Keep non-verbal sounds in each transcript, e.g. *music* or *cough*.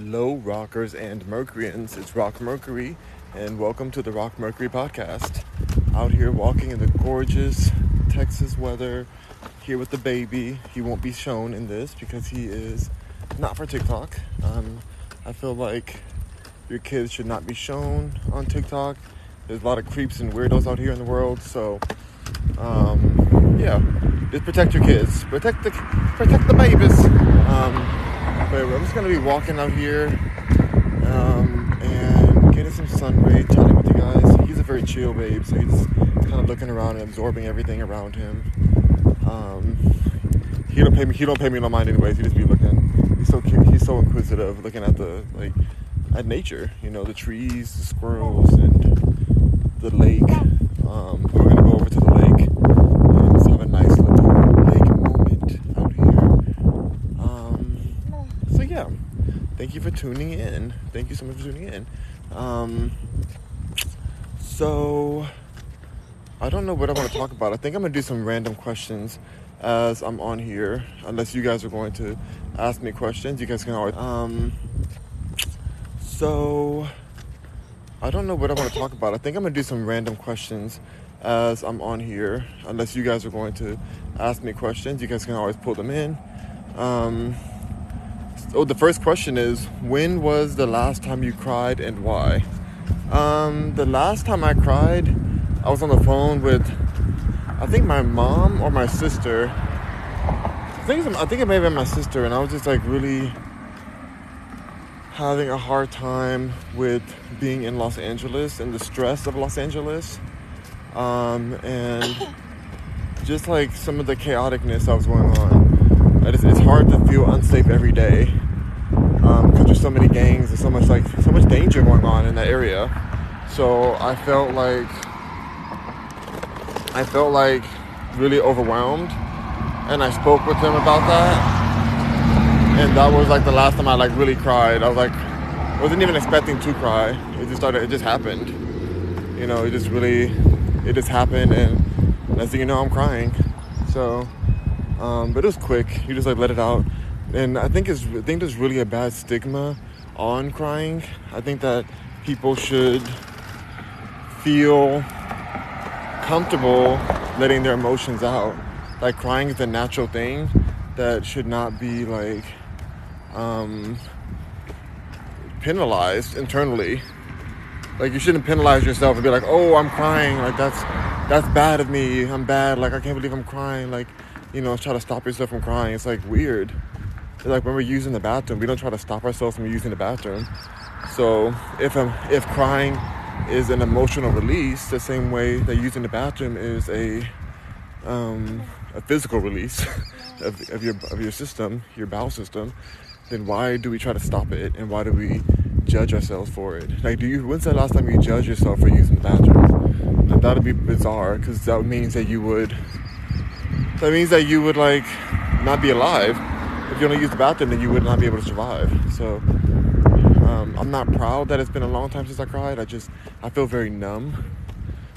Hello, rockers and Mercuryans. It's Rock Mercury, and welcome to the Rock Mercury podcast. Out here walking in the gorgeous Texas weather, here with the baby. He won't be shown in this because he is not for TikTok. Um, I feel like your kids should not be shown on TikTok. There's a lot of creeps and weirdos out here in the world, so um, yeah, just protect your kids, protect the protect the babies. Um, but I'm just gonna be walking out here um, and getting some sun rays, chatting with you guys. He's a very chill babe, so he's kind of looking around and absorbing everything around him. Um, he don't pay me. He don't pay me no mind anyways. He just be looking. He's so cute. He's so inquisitive, looking at the like at nature. You know, the trees, the squirrels, and the lake. Um, we're gonna go over to the lake and just have a nice little lake moment out here. Um, so yeah, thank you for tuning in. Thank you so much for tuning in. Um, so I don't know what I want to talk about. I think I'm gonna do some random questions as I'm on here. Unless you guys are going to ask me questions, you guys can always. Um, so I don't know what I want to talk about. I think I'm gonna do some random questions as I'm on here. Unless you guys are going to ask me questions, you guys can always pull them in. Um, so the first question is, when was the last time you cried and why? Um, the last time I cried, I was on the phone with, I think my mom or my sister. I think I think it may have been my sister, and I was just like really having a hard time with being in Los Angeles and the stress of Los Angeles, um, and just like some of the chaoticness that was going on. It's, it's hard to feel unsafe every day um, because there's so many gangs, and so much like so much danger going on in that area. So I felt like I felt like really overwhelmed, and I spoke with him about that. And that was like the last time I like really cried. I was like, wasn't even expecting to cry. It just started. It just happened. You know, it just really, it just happened, and next thing you know, I'm crying. So, um, but it was quick. You just like let it out, and I think it's. I think there's really a bad stigma on crying. I think that people should feel comfortable letting their emotions out. Like crying is a natural thing that should not be like um, penalized internally. Like you shouldn't penalize yourself and be like, "Oh, I'm crying. Like that's that's bad of me. I'm bad. Like I can't believe I'm crying." Like you know, try to stop yourself from crying. It's like weird. It's like when we're using the bathroom, we don't try to stop ourselves from using the bathroom. So if I'm if crying is an emotional release, the same way that using the bathroom is a um, a physical release *laughs* of, of your of your system, your bowel system, then why do we try to stop it and why do we judge ourselves for it? Like, do you? When's the last time you judge yourself for using the bathroom? Like, that would be bizarre because that means that you would. That means that you would like not be alive. If you don't use the bathroom, then you would not be able to survive. So um, I'm not proud that it's been a long time since I cried. I just I feel very numb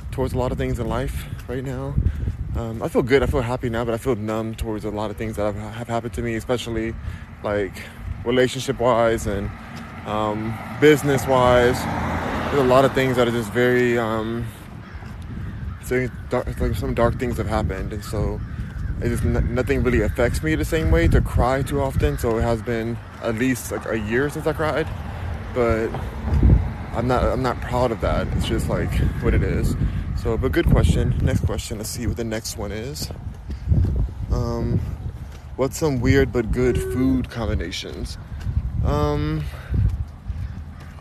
towards a lot of things in life right now. Um, I feel good. I feel happy now, but I feel numb towards a lot of things that have, have happened to me, especially like relationship wise and um, business wise. There's a lot of things that are just very, um, dark, like some dark things have happened, and so it just n- nothing really affects me the same way to cry too often. So it has been at least like a year since I cried, but I'm not I'm not proud of that. It's just like what it is. So, but good question. Next question. Let's see what the next one is. Um, what's some weird but good food combinations? Um,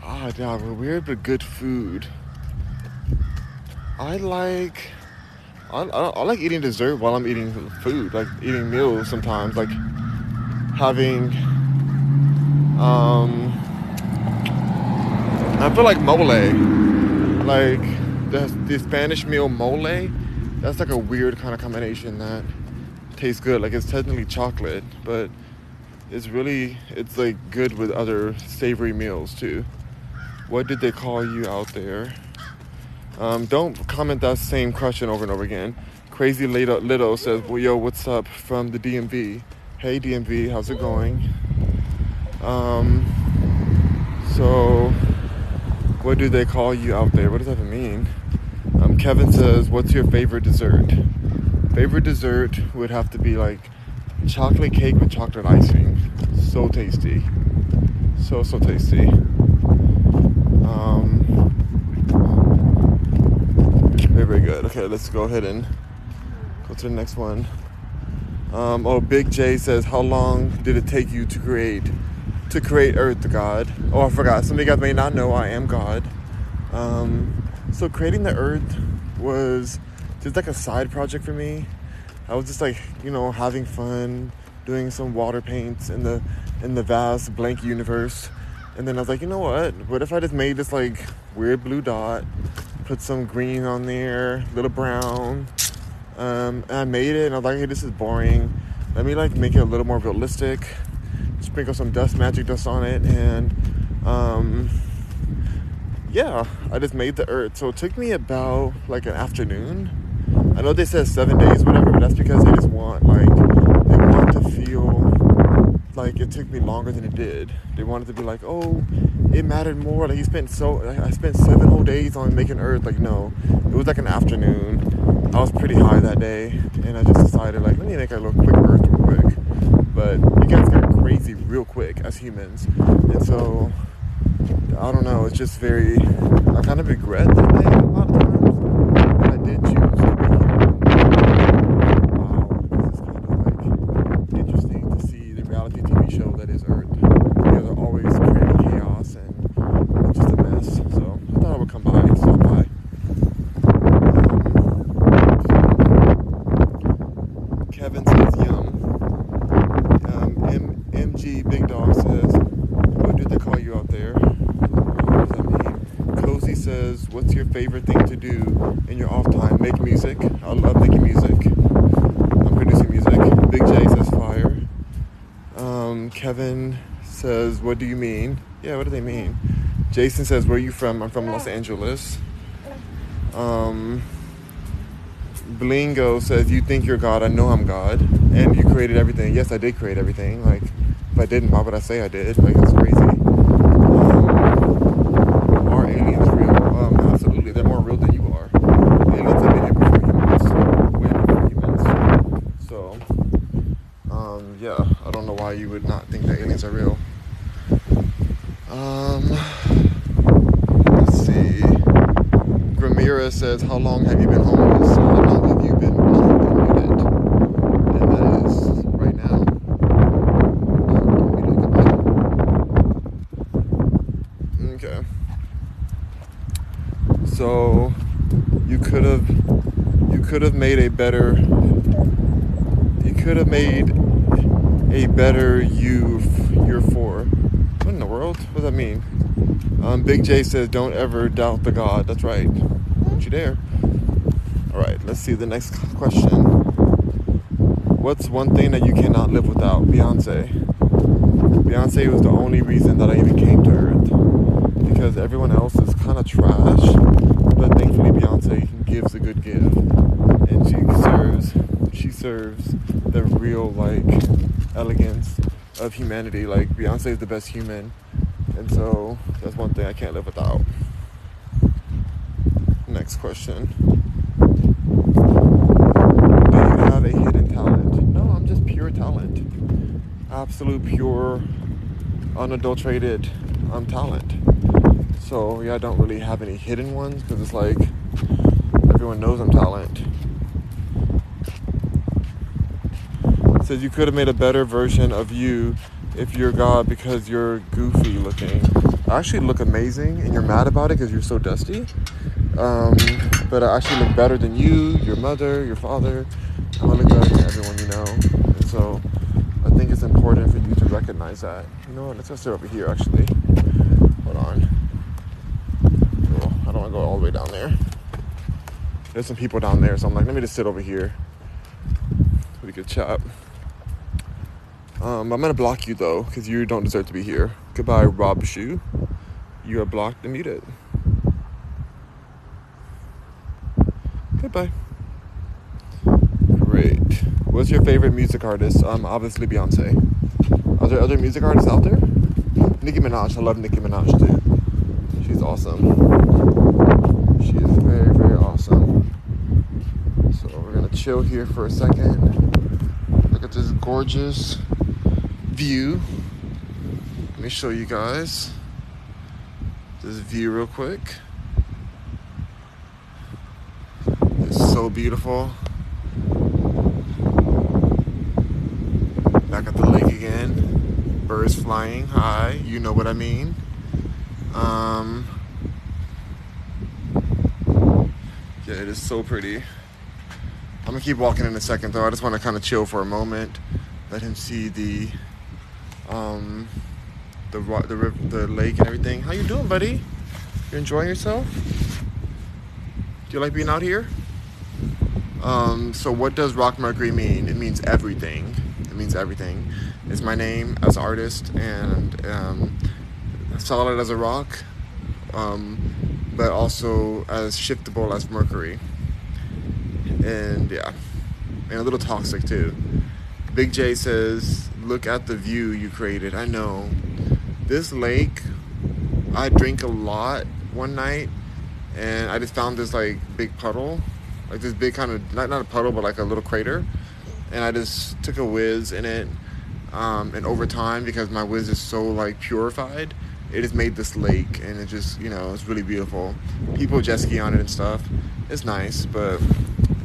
ah, yeah, weird but good food. I like. I, I, I like eating dessert while I'm eating food, like eating meals sometimes, like having. Um, I feel like mole, like the, the Spanish meal mole. That's like a weird kind of combination that tastes good. Like it's technically chocolate, but it's really it's like good with other savory meals too. What did they call you out there? Um, don't comment that same question over and over again. Crazy Little, Little says, well, "Yo, what's up from the DMV? Hey DMV, how's it going?" Um, so, What do they call you out there? What does that even mean? Um, Kevin says, What's your favorite dessert? Favorite dessert would have to be like chocolate cake with chocolate icing. So tasty. So, so tasty. Um, very, good. Okay, let's go ahead and go to the next one. Um, oh, Big J says, How long did it take you to create? To create Earth, God. Oh, I forgot. Some of you guys may not know I am God. Um, so creating the Earth was just like a side project for me. I was just like, you know, having fun, doing some water paints in the in the vast blank universe. And then I was like, you know what? What if I just made this like weird blue dot, put some green on there, little brown. Um, and I made it, and I was like, hey, this is boring. Let me like make it a little more realistic. Sprinkle some dust, magic dust on it, and um, yeah, I just made the earth. So it took me about like an afternoon. I know they said seven days, whatever, but that's because they just want like they want to feel like it took me longer than it did. They wanted to be like, oh, it mattered more. Like he spent so I spent seven whole days on making Earth. Like no, it was like an afternoon. I was pretty high that day, and I just decided like let me make a little quick Earth real quick. But you guys get crazy real quick as humans, and so I don't know. It's just very. I kind of regret that day a lot of times, but I did choose to be here. Wow, this is kind of like interesting to see the reality TV show that is Earth. You guys are always creating chaos and it's just a mess. So I thought I would come by and stop by. Um, Kevin says yum. Um, M- MG Big Dog says, what did they call you out there? What does that mean? Cozy says, what's your favorite thing to do in your off time? Make music. I love making music. I'm producing music. Big J says fire. Um, Kevin says, what do you mean? Yeah, what do they mean? Jason says, where are you from? I'm from Los Angeles. Um, Blingo says, You think you're God. I know I'm God. And you created everything. Yes, I did create everything. Like, if I didn't, why would I say I did? Like, that's crazy. Um, are aliens real? Um, absolutely. They're more real than you are. Aliens have been here before humans. Way before humans. So, um, yeah, I don't know why you would not think that aliens are real. Um, let's see. Gramira How long have you been homeless? How long have you been blind and that is right now. Okay. So you could have you could have made a better you could have made a better you year four. What in the world? What does that mean? Um, Big J says, "Don't ever doubt the God." That's right. Dare. All right. Let's see the next question. What's one thing that you cannot live without? Beyonce. Beyonce was the only reason that I even came to Earth because everyone else is kind of trash. But thankfully, Beyonce gives a good give, and she serves. She serves the real like elegance of humanity. Like Beyonce is the best human, and so that's one thing I can't live without. Next question. Do you have a hidden talent? No, I'm just pure talent. Absolute pure, unadulterated um, talent. So yeah, I don't really have any hidden ones because it's like everyone knows I'm talent. It says you could have made a better version of you if you're God because you're goofy looking. I actually look amazing, and you're mad about it because you're so dusty. Um, but I actually look better than you, your mother, your father. I look better than everyone you know, and so I think it's important for you to recognize that. You know what? Let's go sit over here. Actually, hold on. Oh, I don't want to go all the way down there. There's some people down there, so I'm like, let me just sit over here. We could chat. Um, I'm gonna block you though, because you don't deserve to be here. Goodbye, Rob Shoe. You are blocked and muted. Goodbye. Great. What's your favorite music artist? Um, obviously Beyonce. Are there other music artists out there? Nicki Minaj. I love Nicki Minaj too. She's awesome. She is very, very awesome. So we're gonna chill here for a second. Look at this gorgeous view. Let me show you guys this view real quick. It's so beautiful. Back at the lake again. Birds flying high. You know what I mean. Um, yeah, it is so pretty. I'm gonna keep walking in a second though. I just want to kind of chill for a moment. Let him see the um, the the river, the lake and everything. How you doing, buddy? You enjoying yourself? Do you like being out here? Um, so what does Rock Mercury mean? It means everything. It means everything. It's my name as an artist and um, solid as a rock, um, but also as shiftable as Mercury. And yeah, and a little toxic too. Big J says, "Look at the view you created." I know this lake. I drink a lot one night, and I just found this like big puddle, like this big kind of not not a puddle, but like a little crater, and I just took a whiz in it. Um, and over time, because my whiz is so like purified, it has made this lake, and it just you know it's really beautiful. People jet ski on it and stuff. It's nice, but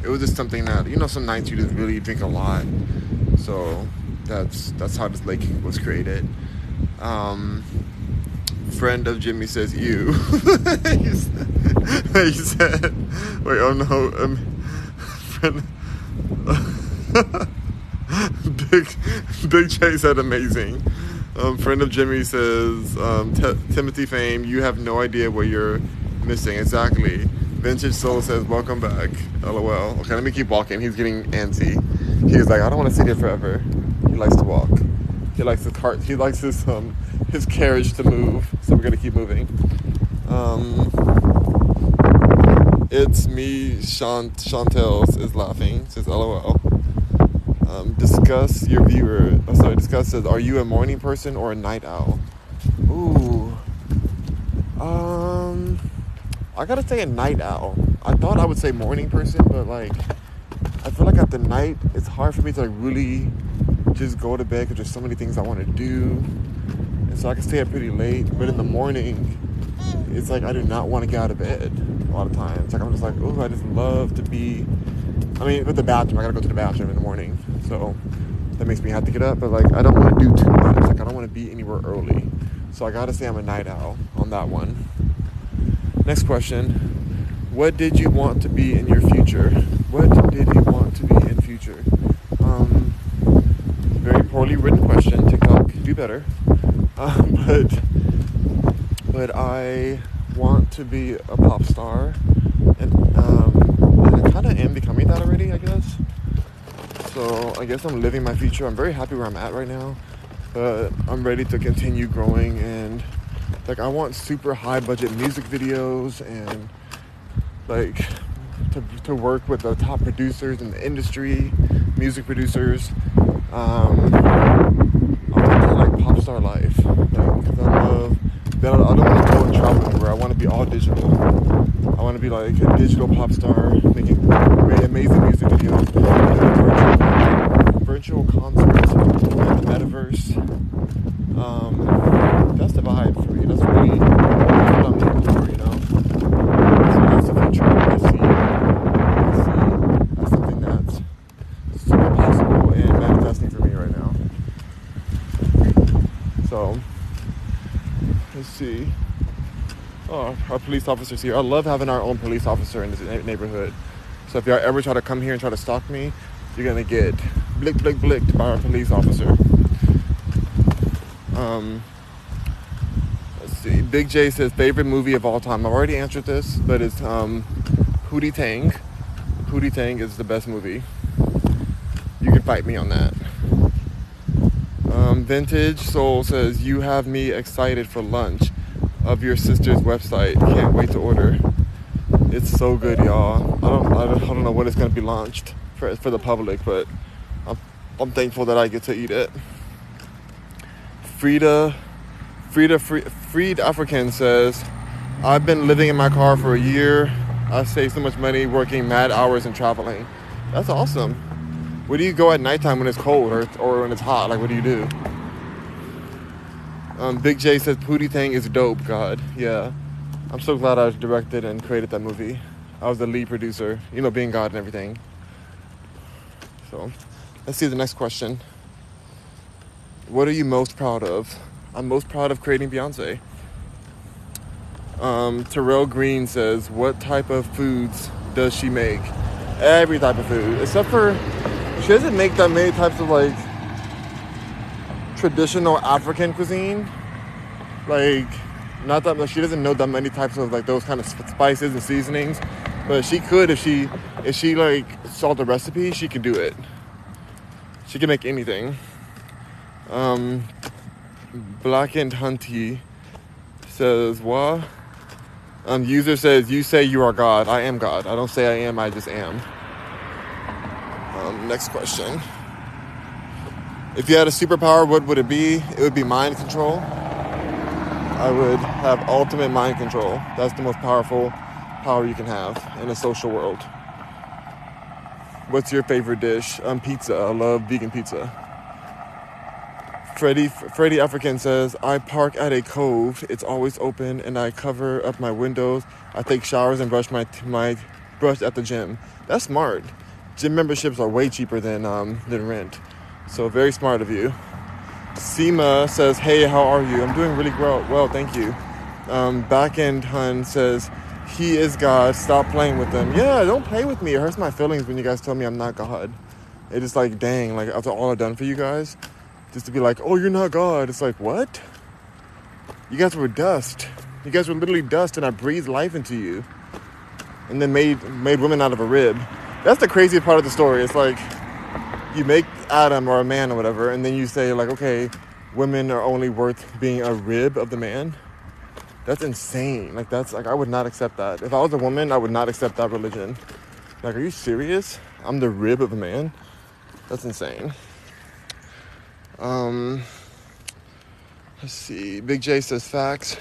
it was just something that you know some nights you just really drink a lot. So that's that's how this lake was created. Um, friend of Jimmy says you. *laughs* he said, wait, oh no, um, friend. *laughs* Big Big J said amazing. Um, friend of Jimmy says um, Timothy Fame, you have no idea what you're missing. Exactly. Vintage Soul says welcome back. LOL. Okay, let me keep walking. He's getting antsy. He's like, I don't want to sit here forever. He likes to walk. He likes his cart. He likes his um his carriage to move. So we're gonna keep moving. Um, it's me. Chant Chantel is laughing. Says LOL. Um, discuss your viewer. Oh, sorry, discuss says, are you a morning person or a night owl? Ooh. Um, I gotta say a night owl. I thought I would say morning person, but like, I feel like at the night it's hard for me to like really just go to bed because there's so many things I want to do, so I can stay up pretty late. But in the morning, it's like I do not want to get out of bed a lot of times. Like I'm just like, oh, I just love to be I mean, with the bathroom, I gotta go to the bathroom in the morning, so that makes me have to get up. But like, I don't want to do too much. Like, I don't want to be anywhere early, so I gotta say I'm a night owl on that one. Next question: What did you want to be in your future? What did you want to be in future? Um, very poorly written question. TikTok, do better. Um, *laughs* but but I want to be a pop star, and um, I kind of am becoming that already, I guess. So I guess I'm living my future. I'm very happy where I'm at right now, but I'm ready to continue growing and like I want super high budget music videos and like to, to work with the top producers in the industry, music producers. Um, I want to like pop star life, like because I love. That I don't want to go and travel anywhere. I want to be all digital. I want to be like a digital pop star, making amazing music videos, virtual, virtual concerts in the metaverse. Um, that's the vibe for me. That's really what I'm looking for, you know. So that's the future I see. I see as something that's super possible and manifesting for me right now. So let's see. Oh, our police officers here. I love having our own police officer in this neighborhood. So if y'all ever try to come here and try to stalk me, you're gonna get blick, blick, blicked by our police officer. Um, let's see. Big J says favorite movie of all time. I've already answered this, but it's um, Pootie Tang. Pootie Tang is the best movie. You can fight me on that. Um, Vintage Soul says you have me excited for lunch of your sister's website. Can't wait to order. It's so good, y'all. I don't, I don't, I don't know when it's gonna be launched for, for the public, but I'm, I'm thankful that I get to eat it. Frida, Frida, Free, Freed African says, I've been living in my car for a year. I save so much money working mad hours and traveling. That's awesome. Where do you go at nighttime when it's cold or, or when it's hot? Like, what do you do? Um, Big J says Pootie Tang is dope, God. Yeah. I'm so glad I directed and created that movie. I was the lead producer, you know, being God and everything. So, let's see the next question. What are you most proud of? I'm most proud of creating Beyonce. Um, Terrell Green says, What type of foods does she make? Every type of food, except for she doesn't make that many types of like traditional African cuisine. Like, not that much. She doesn't know that many types of like those kind of spices and seasonings, but she could if she if she like saw the recipe, she could do it. She can make anything. Um, Blackened Hunty says what? Um, user says you say you are God. I am God. I don't say I am. I just am. Um, next question. If you had a superpower, what would it be? It would be mind control. I would have ultimate mind control. That's the most powerful power you can have in a social world. What's your favorite dish? Um, pizza. I love vegan pizza. Freddie Freddie African says, I park at a cove. It's always open, and I cover up my windows. I take showers and brush my my brush at the gym. That's smart. Gym memberships are way cheaper than um, than rent. So very smart of you. Seema says, Hey, how are you? I'm doing really well, well thank you. Um, Backend Hun says, He is God. Stop playing with them. Yeah, don't play with me. It hurts my feelings when you guys tell me I'm not God. It is like, dang, like after all I've done for you guys, just to be like, oh, you're not God. It's like, what? You guys were dust. You guys were literally dust, and I breathed life into you, and then made made women out of a rib. That's the craziest part of the story. It's like you make Adam or a man or whatever, and then you say like, okay, women are only worth being a rib of the man. That's insane. Like that's like I would not accept that. If I was a woman, I would not accept that religion. Like, are you serious? I'm the rib of a man. That's insane. Um, let's see. Big J says facts.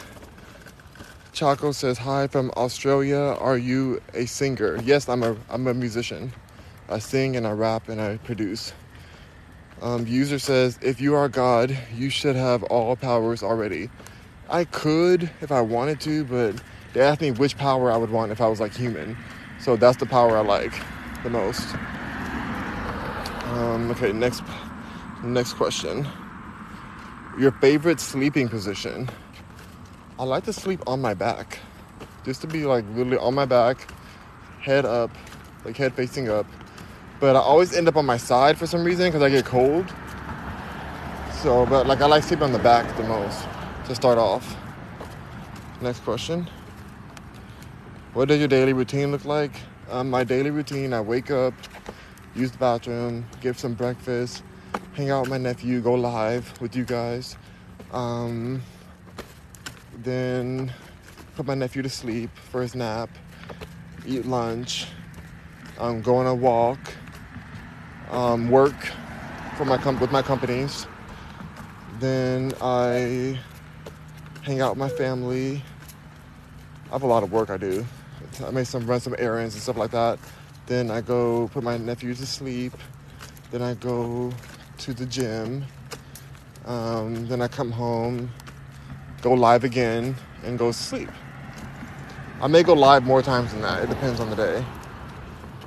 Chaco says hi from Australia. Are you a singer? Yes, I'm a I'm a musician. I sing and I rap and I produce. Um, user says, if you are God, you should have all powers already. I could if I wanted to, but they asked me which power I would want if I was like human. So that's the power I like the most. Um, okay, next next question. Your favorite sleeping position? I like to sleep on my back. Just to be like literally on my back, head up, like head facing up. But I always end up on my side for some reason because I get cold. So, but like I like sleeping on the back the most to start off. Next question. What does your daily routine look like? Um, my daily routine, I wake up, use the bathroom, give some breakfast, hang out with my nephew, go live with you guys. Um, then put my nephew to sleep for his nap, eat lunch, um, go on a walk, um, work for my com- with my companies. Then I hang out with my family. I have a lot of work I do. I may some run some errands and stuff like that. Then I go put my nephew to sleep. Then I go to the gym. Um, then I come home, go live again, and go sleep. I may go live more times than that. It depends on the day.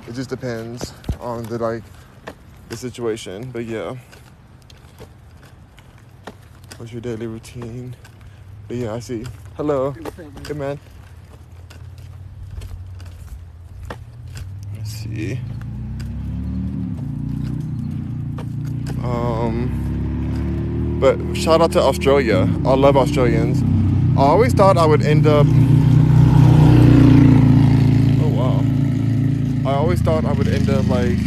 It just depends on the like the situation. But yeah. What's your daily routine? But yeah, I see. Hello. Good man. Let's see. Um, but shout out to Australia. I love Australians. I always thought I would end up. Oh wow! I always thought I would end up like,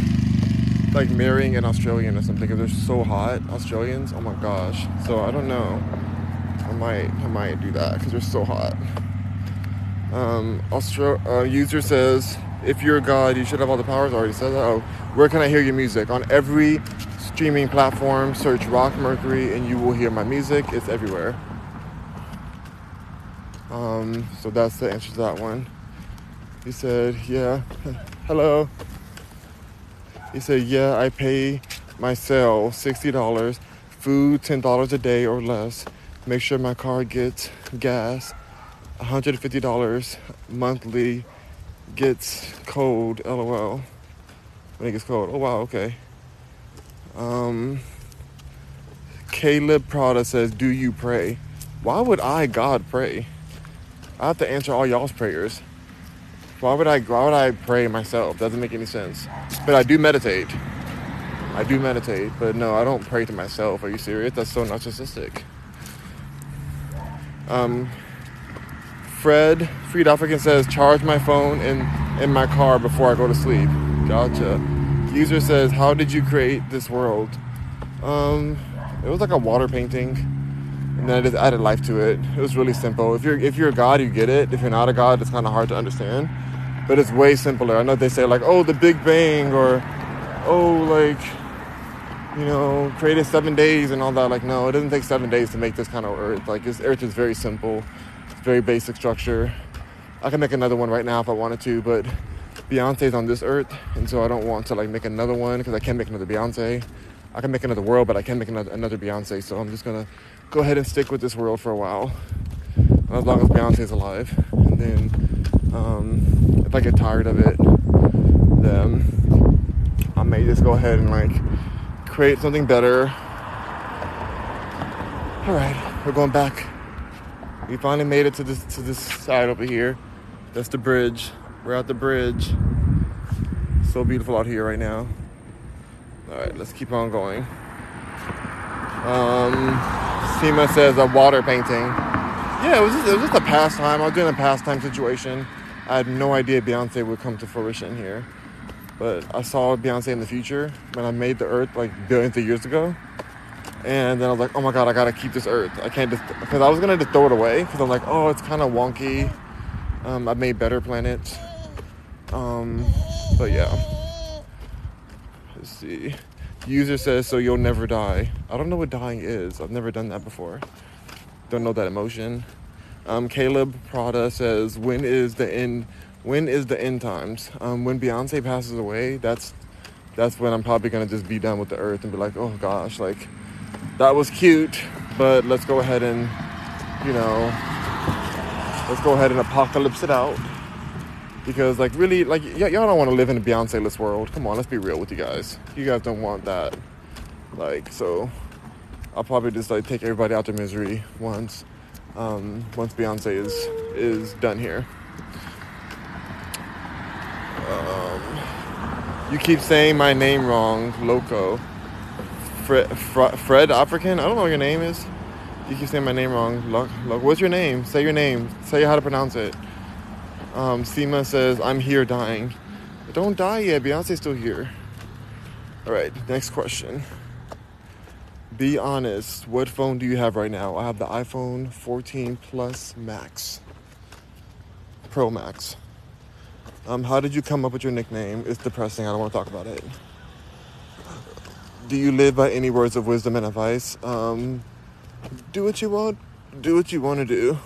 like marrying an Australian or something because they're so hot. Australians. Oh my gosh. So I don't know. I might, I might do that because they're so hot. Um, Austro- uh, user says, if you're god, you should have all the powers. I already said that. Oh, where can I hear your music? On every streaming platform, search Rock Mercury and you will hear my music. It's everywhere. Um, so that's the answer to that one. He said, yeah, *laughs* hello. He said, yeah, I pay myself $60, food $10 a day or less, make sure my car gets gas, $150 monthly, gets cold, lol. When it gets cold. Oh, wow, okay. Um, Caleb Prada says, do you pray? Why would I, God, pray? I have to answer all y'all's prayers. Why would I? Why would I pray myself? Doesn't make any sense. But I do meditate. I do meditate, but no, I don't pray to myself. Are you serious? That's so narcissistic. Um, Fred Freed African says, charge my phone in in my car before I go to sleep. Gotcha. User says, how did you create this world? Um, it was like a water painting and then I just added life to it. It was really simple. If you're if you're a god, you get it. If you're not a god, it's kind of hard to understand. But it's way simpler. I know they say like, oh, the Big Bang, or oh, like, you know, created seven days and all that. Like, no, it doesn't take seven days to make this kind of Earth. Like, this Earth is very simple. It's very basic structure. I can make another one right now if I wanted to, but Beyonce's on this Earth, and so I don't want to like make another one because I can't make another Beyonce. I can make another world, but I can't make another, another Beyonce. So I'm just gonna go ahead and stick with this world for a while, as long as Beyonce's alive. And then, um, if I get tired of it, then I may just go ahead and like create something better. All right, we're going back. We finally made it to this to this side over here. That's the bridge. We're at the bridge. So beautiful out here right now. All right, let's keep on going. Um, says a water painting. Yeah, it was, just, it was just a pastime. I was doing a pastime situation. I had no idea Beyonce would come to fruition here. But I saw Beyonce in the future when I made the earth like billions of years ago. And then I was like, oh my god, I gotta keep this earth. I can't just, because I was gonna just throw it away. Because I'm like, oh, it's kind of wonky. Um, I've made better planets. Um, but yeah. Let's see. User says, so you'll never die. I don't know what dying is. I've never done that before. Don't know that emotion. Um, Caleb Prada says, when is the end? When is the end times? Um, when Beyonce passes away, that's that's when I'm probably gonna just be done with the earth and be like, oh gosh, like that was cute, but let's go ahead and, you know, let's go ahead and apocalypse it out because like really like y- y'all don't want to live in a Beyonce-less world. Come on, let's be real with you guys. You guys don't want that. Like so, I'll probably just like take everybody out to misery once um, once Beyonce is is done here. Um, you keep saying my name wrong, loco. Fred, Fred African. I don't know what your name is. You keep saying my name wrong. Look, look. What's your name? Say your name. Say how to pronounce it. Um, says, I'm here dying. But don't die yet. Beyonce's still here. All right, next question. Be honest. What phone do you have right now? I have the iPhone 14 Plus Max. Pro Max. Um, how did you come up with your nickname? It's depressing. I don't want to talk about it. Do you live by any words of wisdom and advice? Um, do what you want. Do what you want to do.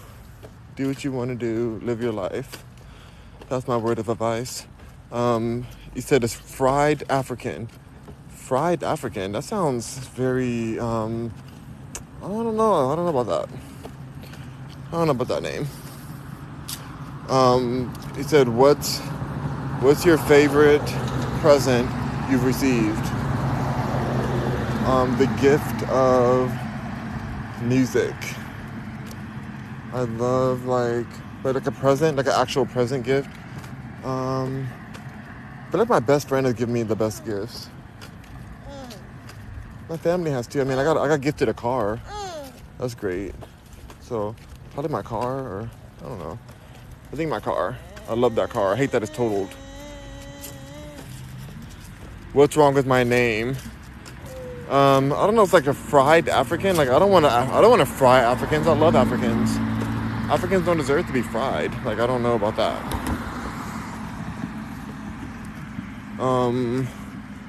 Do what you want to do. Live your life. That's my word of advice. Um, you said it's fried African. Fried African. That sounds very. Um, I don't know. I don't know about that. I don't know about that name. Um, he said, "What's what's your favorite present you've received?" Um, the gift of music. I love like but like a present, like an actual present gift. Um, but like my best friend has given me the best gifts. My family has too. I mean, I got I got gifted a car. That's great. So probably my car, or I don't know. I think my car. I love that car. I hate that it's totaled. What's wrong with my name? Um, I don't know. It's like a fried African. Like I don't want to. I don't want to fry Africans. I love Africans. Africans don't deserve to be fried. Like, I don't know about that. Um,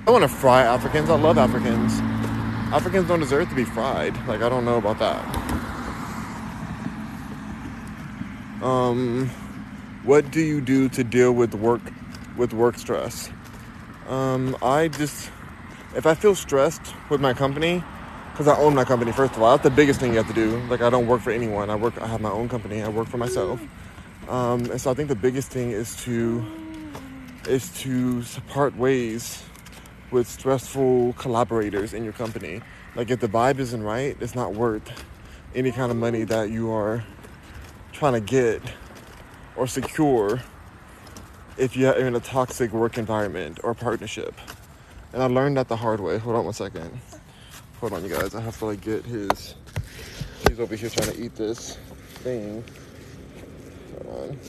I want to fry Africans. I love Africans. Africans don't deserve to be fried. Like, I don't know about that. Um, what do you do to deal with work with work stress? Um, I just if I feel stressed with my company, because I own my company first of all, that's the biggest thing you have to do. Like I don't work for anyone. I work. I have my own company. I work for myself. Um, and so I think the biggest thing is to is to part ways with stressful collaborators in your company. Like if the vibe isn't right, it's not worth any kind of money that you are trying to get or secure if you're in a toxic work environment or partnership. And I learned that the hard way. Hold on one second. Hold on, you guys. I have to like get his. He's over here trying to eat this thing. Hold on.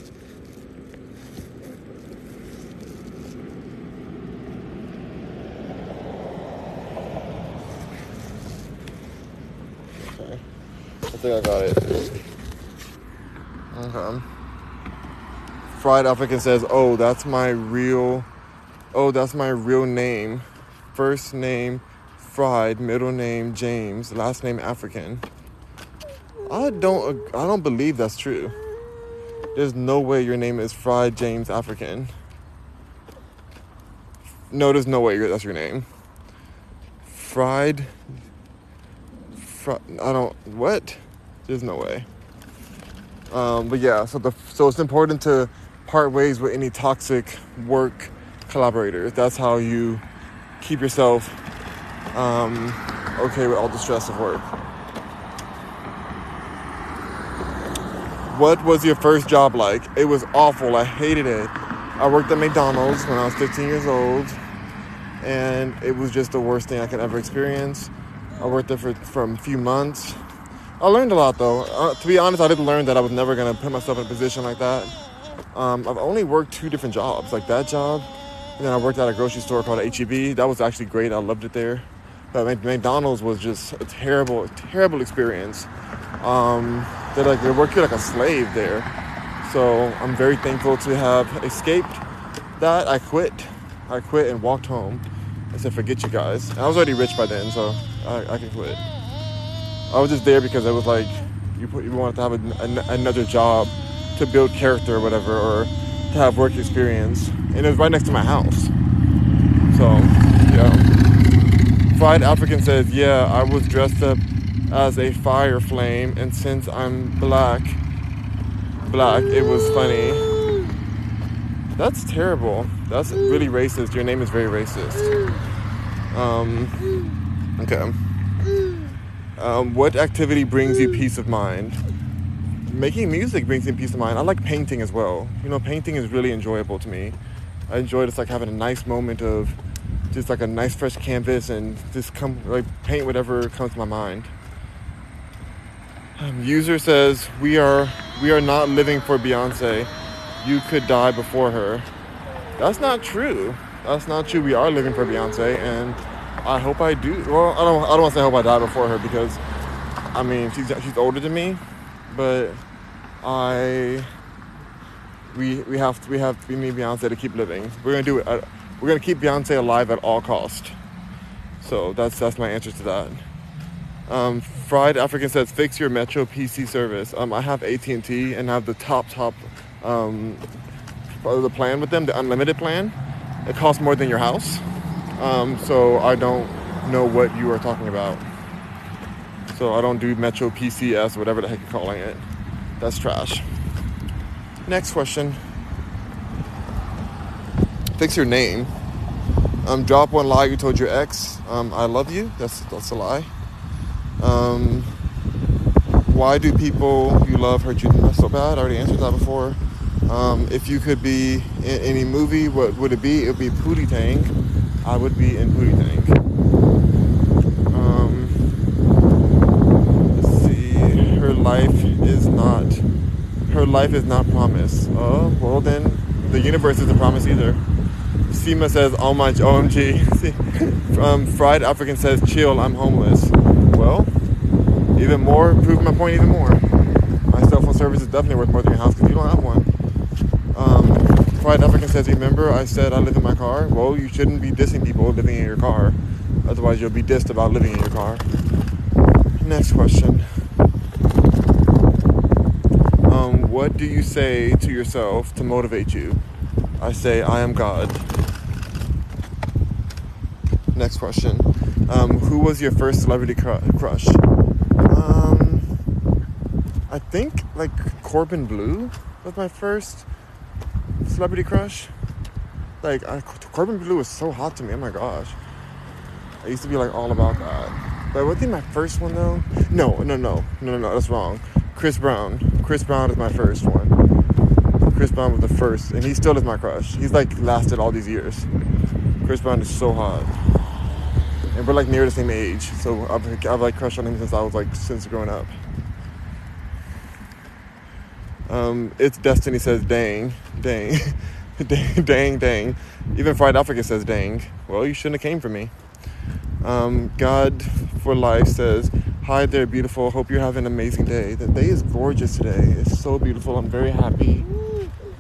Think I got it. Okay. Fried African says, "Oh, that's my real. Oh, that's my real name. First name Fried, middle name James, last name African." I don't. I don't believe that's true. There's no way your name is Fried James African. No, there's no way that's your name. Fried. Fri- I don't. What? There's no way. Um, but yeah, so the so it's important to part ways with any toxic work collaborators. That's how you keep yourself um, okay with all the stress of work. What was your first job like? It was awful. I hated it. I worked at McDonald's when I was 15 years old, and it was just the worst thing I could ever experience. I worked there for, for a few months. I learned a lot though. Uh, to be honest, I didn't learn that I was never gonna put myself in a position like that. Um, I've only worked two different jobs, like that job, and then I worked at a grocery store called HEB. That was actually great. I loved it there. But McDonald's was just a terrible, terrible experience. Um, they like they work you like a slave there. So I'm very thankful to have escaped that. I quit. I quit and walked home. I said, forget you guys. I was already rich by then, so I, I can quit. I was just there because it was like you you wanted to have a, a, another job to build character or whatever, or to have work experience, and it was right next to my house. So yeah. Fried African says, yeah, I was dressed up as a fire flame, and since I'm black, black, it was funny. That's terrible. That's really racist. Your name is very racist. Um, okay. Um, what activity brings you peace of mind? Making music brings me peace of mind. I like painting as well. You know, painting is really enjoyable to me. I enjoy just like having a nice moment of just like a nice fresh canvas and just come like paint whatever comes to my mind. Um, user says we are we are not living for Beyonce. You could die before her. That's not true. That's not true. We are living for Beyonce, and I hope I do. Well, I don't. I don't want to say I hope I die before her because, I mean, she's she's older than me, but I. We we have to we have to, we need Beyonce to keep living. We're gonna do it. Uh, we're gonna keep Beyonce alive at all cost. So that's that's my answer to that. Um, Fried African says fix your Metro PC service. Um, I have AT and T and have the top top um, the plan with them, the unlimited plan. It costs more than your house. Um, so I don't know what you are talking about. So I don't do Metro PCS, whatever the heck you're calling it. That's trash. Next question. Fix your name. Um, drop one lie you told your ex. Um, I love you. That's that's a lie. Um, why do people you love hurt you so bad? I already answered that before. Um, if you could be in any movie, what would it be? It would be Pootie Tang. I would be in Pootie. Um, let's see. Her life is not. Her life is not promise. Oh, well then, the universe isn't promise either. Sima says, "Oh my OMG." *laughs* um, Fried African says, "Chill, I'm homeless." Well, even more. Prove my point even more. My cell phone service is definitely worth more than your house because you don't have one. Fried African says, Remember, I said I live in my car? Well, you shouldn't be dissing people living in your car. Otherwise, you'll be dissed about living in your car. Next question. Um, what do you say to yourself to motivate you? I say, I am God. Next question. Um, who was your first celebrity cr- crush? Um, I think like Corbin Bleu was my first celebrity crush. Like I, Corbin Bleu was so hot to me. Oh my gosh. I used to be like all about that. But what think my first one though? No, no, no, no, no, no. That's wrong. Chris Brown. Chris Brown is my first one. Chris Brown was the first, and he still is my crush. He's like lasted all these years. Chris Brown is so hot and we're like near the same age. So I've, I've like crushed on him since I was like since growing up. Um, it's Destiny says dang, dang, *laughs* dang, dang, dang. Even Fried Africa says dang. Well, you shouldn't have came for me. Um, God for life says, hi there, beautiful. Hope you're having an amazing day. The day is gorgeous today. It's so beautiful. I'm very happy.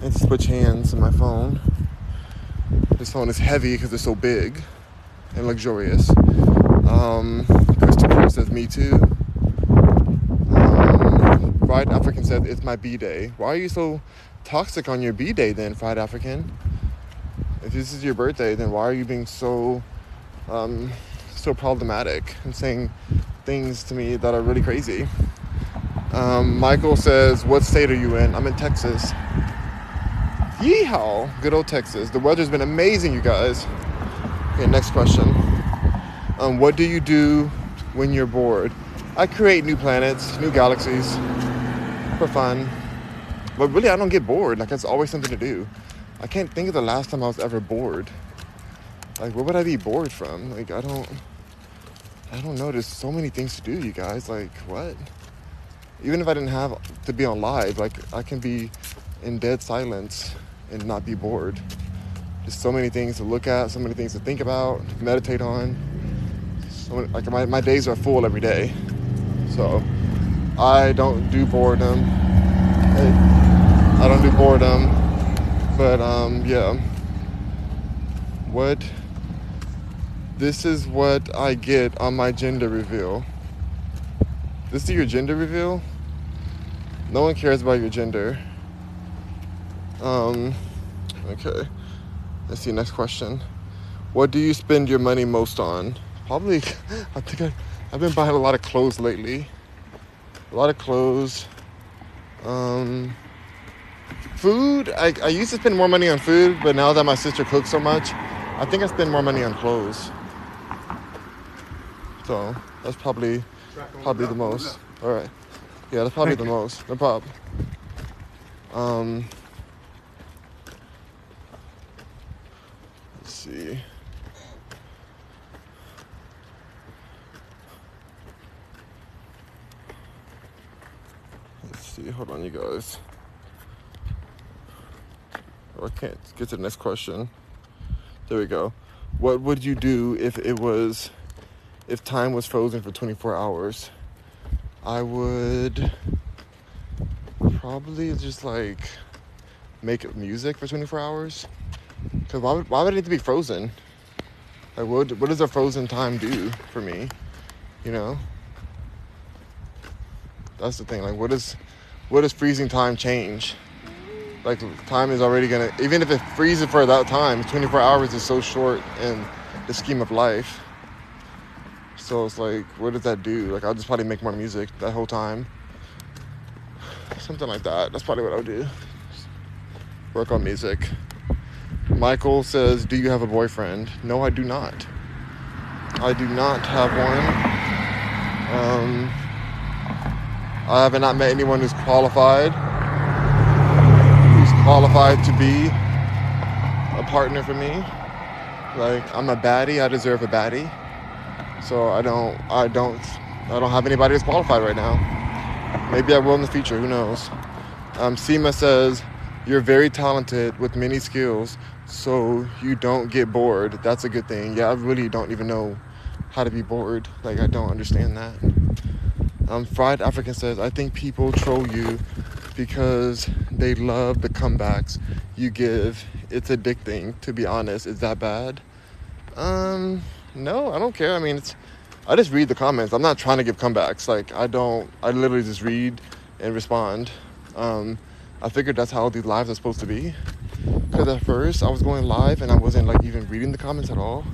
And switch hands in my phone. This phone is heavy because it's so big and luxurious. Um, Christopher says, Me too. Fried African says, It's my B day. Why are you so toxic on your B day then, Fried African? If this is your birthday, then why are you being so um, so problematic and saying things to me that are really crazy? Um, Michael says, What state are you in? I'm in Texas. Yeehaw! Good old Texas. The weather's been amazing, you guys. Okay, next question. Um, what do you do when you're bored? I create new planets, new galaxies for fun. But really, I don't get bored. Like, it's always something to do. I can't think of the last time I was ever bored. Like, what would I be bored from? Like, I don't. I don't know. There's so many things to do, you guys. Like, what? Even if I didn't have to be on live, like, I can be in dead silence and not be bored. There's so many things to look at, so many things to think about, meditate on. So like my, my days are full every day. So I don't do boredom. Hey, I don't do boredom. But um, yeah. What this is what I get on my gender reveal. This is your gender reveal? No one cares about your gender. Um, okay. Let's see, next question. What do you spend your money most on? Probably, *laughs* I think I, I've been buying a lot of clothes lately. A lot of clothes. Um, food, I, I used to spend more money on food, but now that my sister cooks so much, I think I spend more money on clothes. So that's probably probably the most. All right. Yeah, that's probably the *laughs* most. No problem. Um. Let's see. Hold on, you guys. Oh, I can't get to the next question. There we go. What would you do if it was, if time was frozen for 24 hours? I would probably just like make music for 24 hours. Because why would, why would it need to be frozen? Like, what, what does a frozen time do for me? You know? That's the thing. Like, what does, what does freezing time change? Like, time is already gonna, even if it freezes for that time, 24 hours is so short in the scheme of life. So it's like, what does that do? Like, I'll just probably make more music that whole time. Something like that. That's probably what I would do. Work on music. Michael says, Do you have a boyfriend? No, I do not. I do not have one. Um, I have not met anyone who's qualified, who's qualified to be a partner for me. Like I'm a baddie, I deserve a baddie. So I don't, I don't, I don't have anybody that's qualified right now. Maybe I will in the future. Who knows? Um, says you're very talented with many skills, so you don't get bored. That's a good thing. Yeah, I really don't even know how to be bored. Like I don't understand that. Um, Fried African says, I think people troll you because they love the comebacks you give. It's addicting, to be honest. Is that bad? Um, no, I don't care. I mean, it's I just read the comments. I'm not trying to give comebacks. Like I don't. I literally just read and respond. Um, I figured that's how these lives are supposed to be. Because at first I was going live and I wasn't like even reading the comments at all.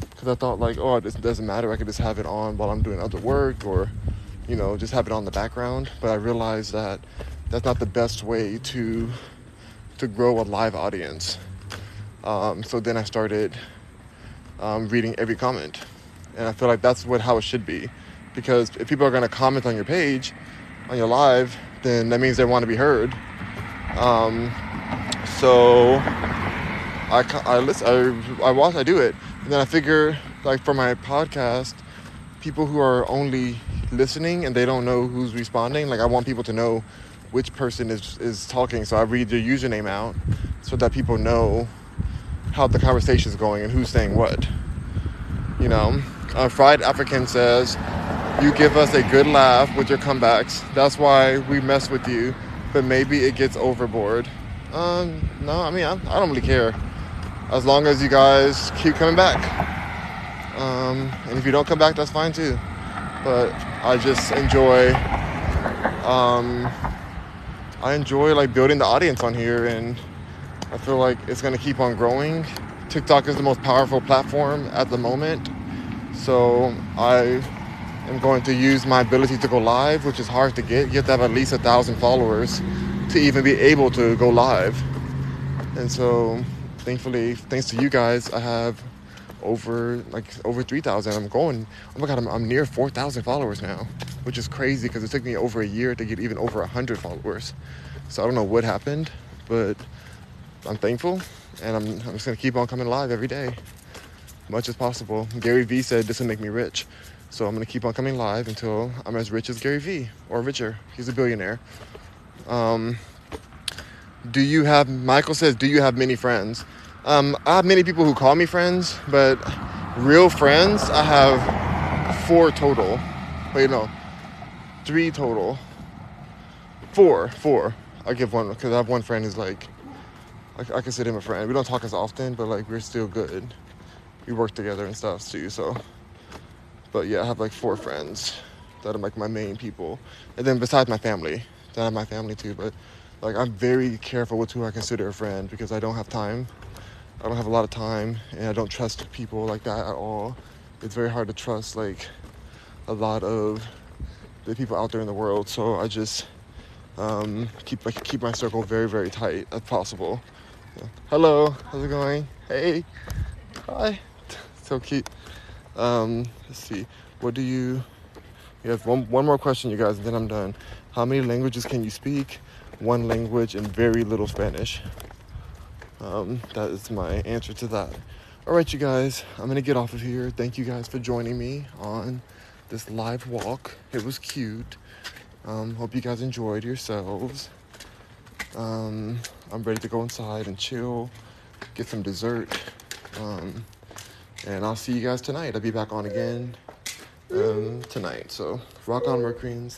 Because I thought like, oh, this doesn't matter. I could just have it on while I'm doing other work or, you know, just have it on the background. But I realized that that's not the best way to to grow a live audience. Um, so then I started um, reading every comment, and I feel like that's what how it should be, because if people are going to comment on your page, on your live, then that means they want to be heard. Um, so I I listen, I, I watch, I do it, and then I figure like for my podcast, people who are only listening and they don't know who's responding, like I want people to know which person is is talking. So I read their username out so that people know how the conversation is going and who's saying what. You know, Fried African says, "You give us a good laugh with your comebacks. That's why we mess with you, but maybe it gets overboard." Um, no, I mean I, I don't really care, as long as you guys keep coming back. Um, and if you don't come back, that's fine too. But I just enjoy um, I enjoy like building the audience on here and I feel like it's gonna keep on growing. TikTok is the most powerful platform at the moment. So I am going to use my ability to go live, which is hard to get. You have to have at least a thousand followers to even be able to go live. And so thankfully, thanks to you guys, I have over like over 3,000. I'm going, oh my God, I'm, I'm near 4,000 followers now, which is crazy because it took me over a year to get even over 100 followers. So I don't know what happened, but I'm thankful and I'm, I'm just gonna keep on coming live every day, much as possible. Gary Vee said this will make me rich. So I'm gonna keep on coming live until I'm as rich as Gary Vee or richer. He's a billionaire. Um, do you have, Michael says, do you have many friends? Um, I have many people who call me friends, but real friends, I have four total. Wait, no, three total. Four, four. I give one because I have one friend who's like, I, I consider him a friend. We don't talk as often, but like we're still good. We work together and stuff too. So, but yeah, I have like four friends that are like my main people, and then besides my family, then I have my family too. But like I'm very careful with who I consider a friend because I don't have time I don't have a lot of time and I don't trust people like that at all. It's very hard to trust like a lot of the people out there in the world. So I just um, keep like keep my circle very very tight as possible. Yeah. Hello, how's it going? Hey, hi, so cute. Um, let's see, what do you? We have one one more question, you guys, and then I'm done. How many languages can you speak? One language and very little Spanish. Um, that is my answer to that. All right, you guys, I'm gonna get off of here. Thank you guys for joining me on this live walk. It was cute. Um, hope you guys enjoyed yourselves. Um, I'm ready to go inside and chill, get some dessert. Um, and I'll see you guys tonight. I'll be back on again um, tonight. So rock on, Mercuryans.